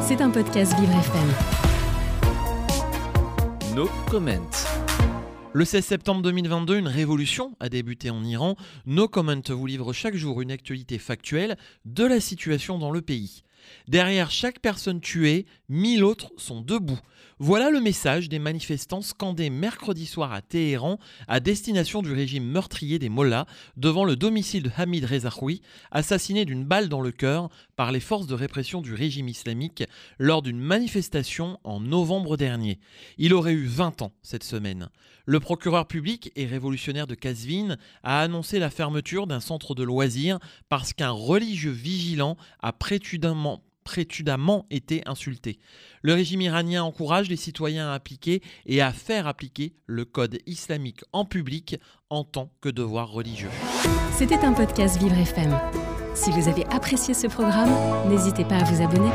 C'est un podcast Vivre FM. No comment. Le 16 septembre 2022, une révolution a débuté en Iran. No Comment vous livre chaque jour une actualité factuelle de la situation dans le pays. Derrière chaque personne tuée, mille autres sont debout. Voilà le message des manifestants scandés mercredi soir à Téhéran à destination du régime meurtrier des Mollahs devant le domicile de Hamid Rezaoui, assassiné d'une balle dans le cœur par les forces de répression du régime islamique lors d'une manifestation en novembre dernier. Il aurait eu 20 ans cette semaine. Le procureur public et révolutionnaire de Kazvin a annoncé la fermeture d'un centre de loisirs parce qu'un religieux vigilant a prétudiamment prétudamment été insulté. Le régime iranien encourage les citoyens à appliquer et à faire appliquer le code islamique en public en tant que devoir religieux. C'était un podcast Vivre FM. Si vous avez apprécié ce programme, n'hésitez pas à vous abonner.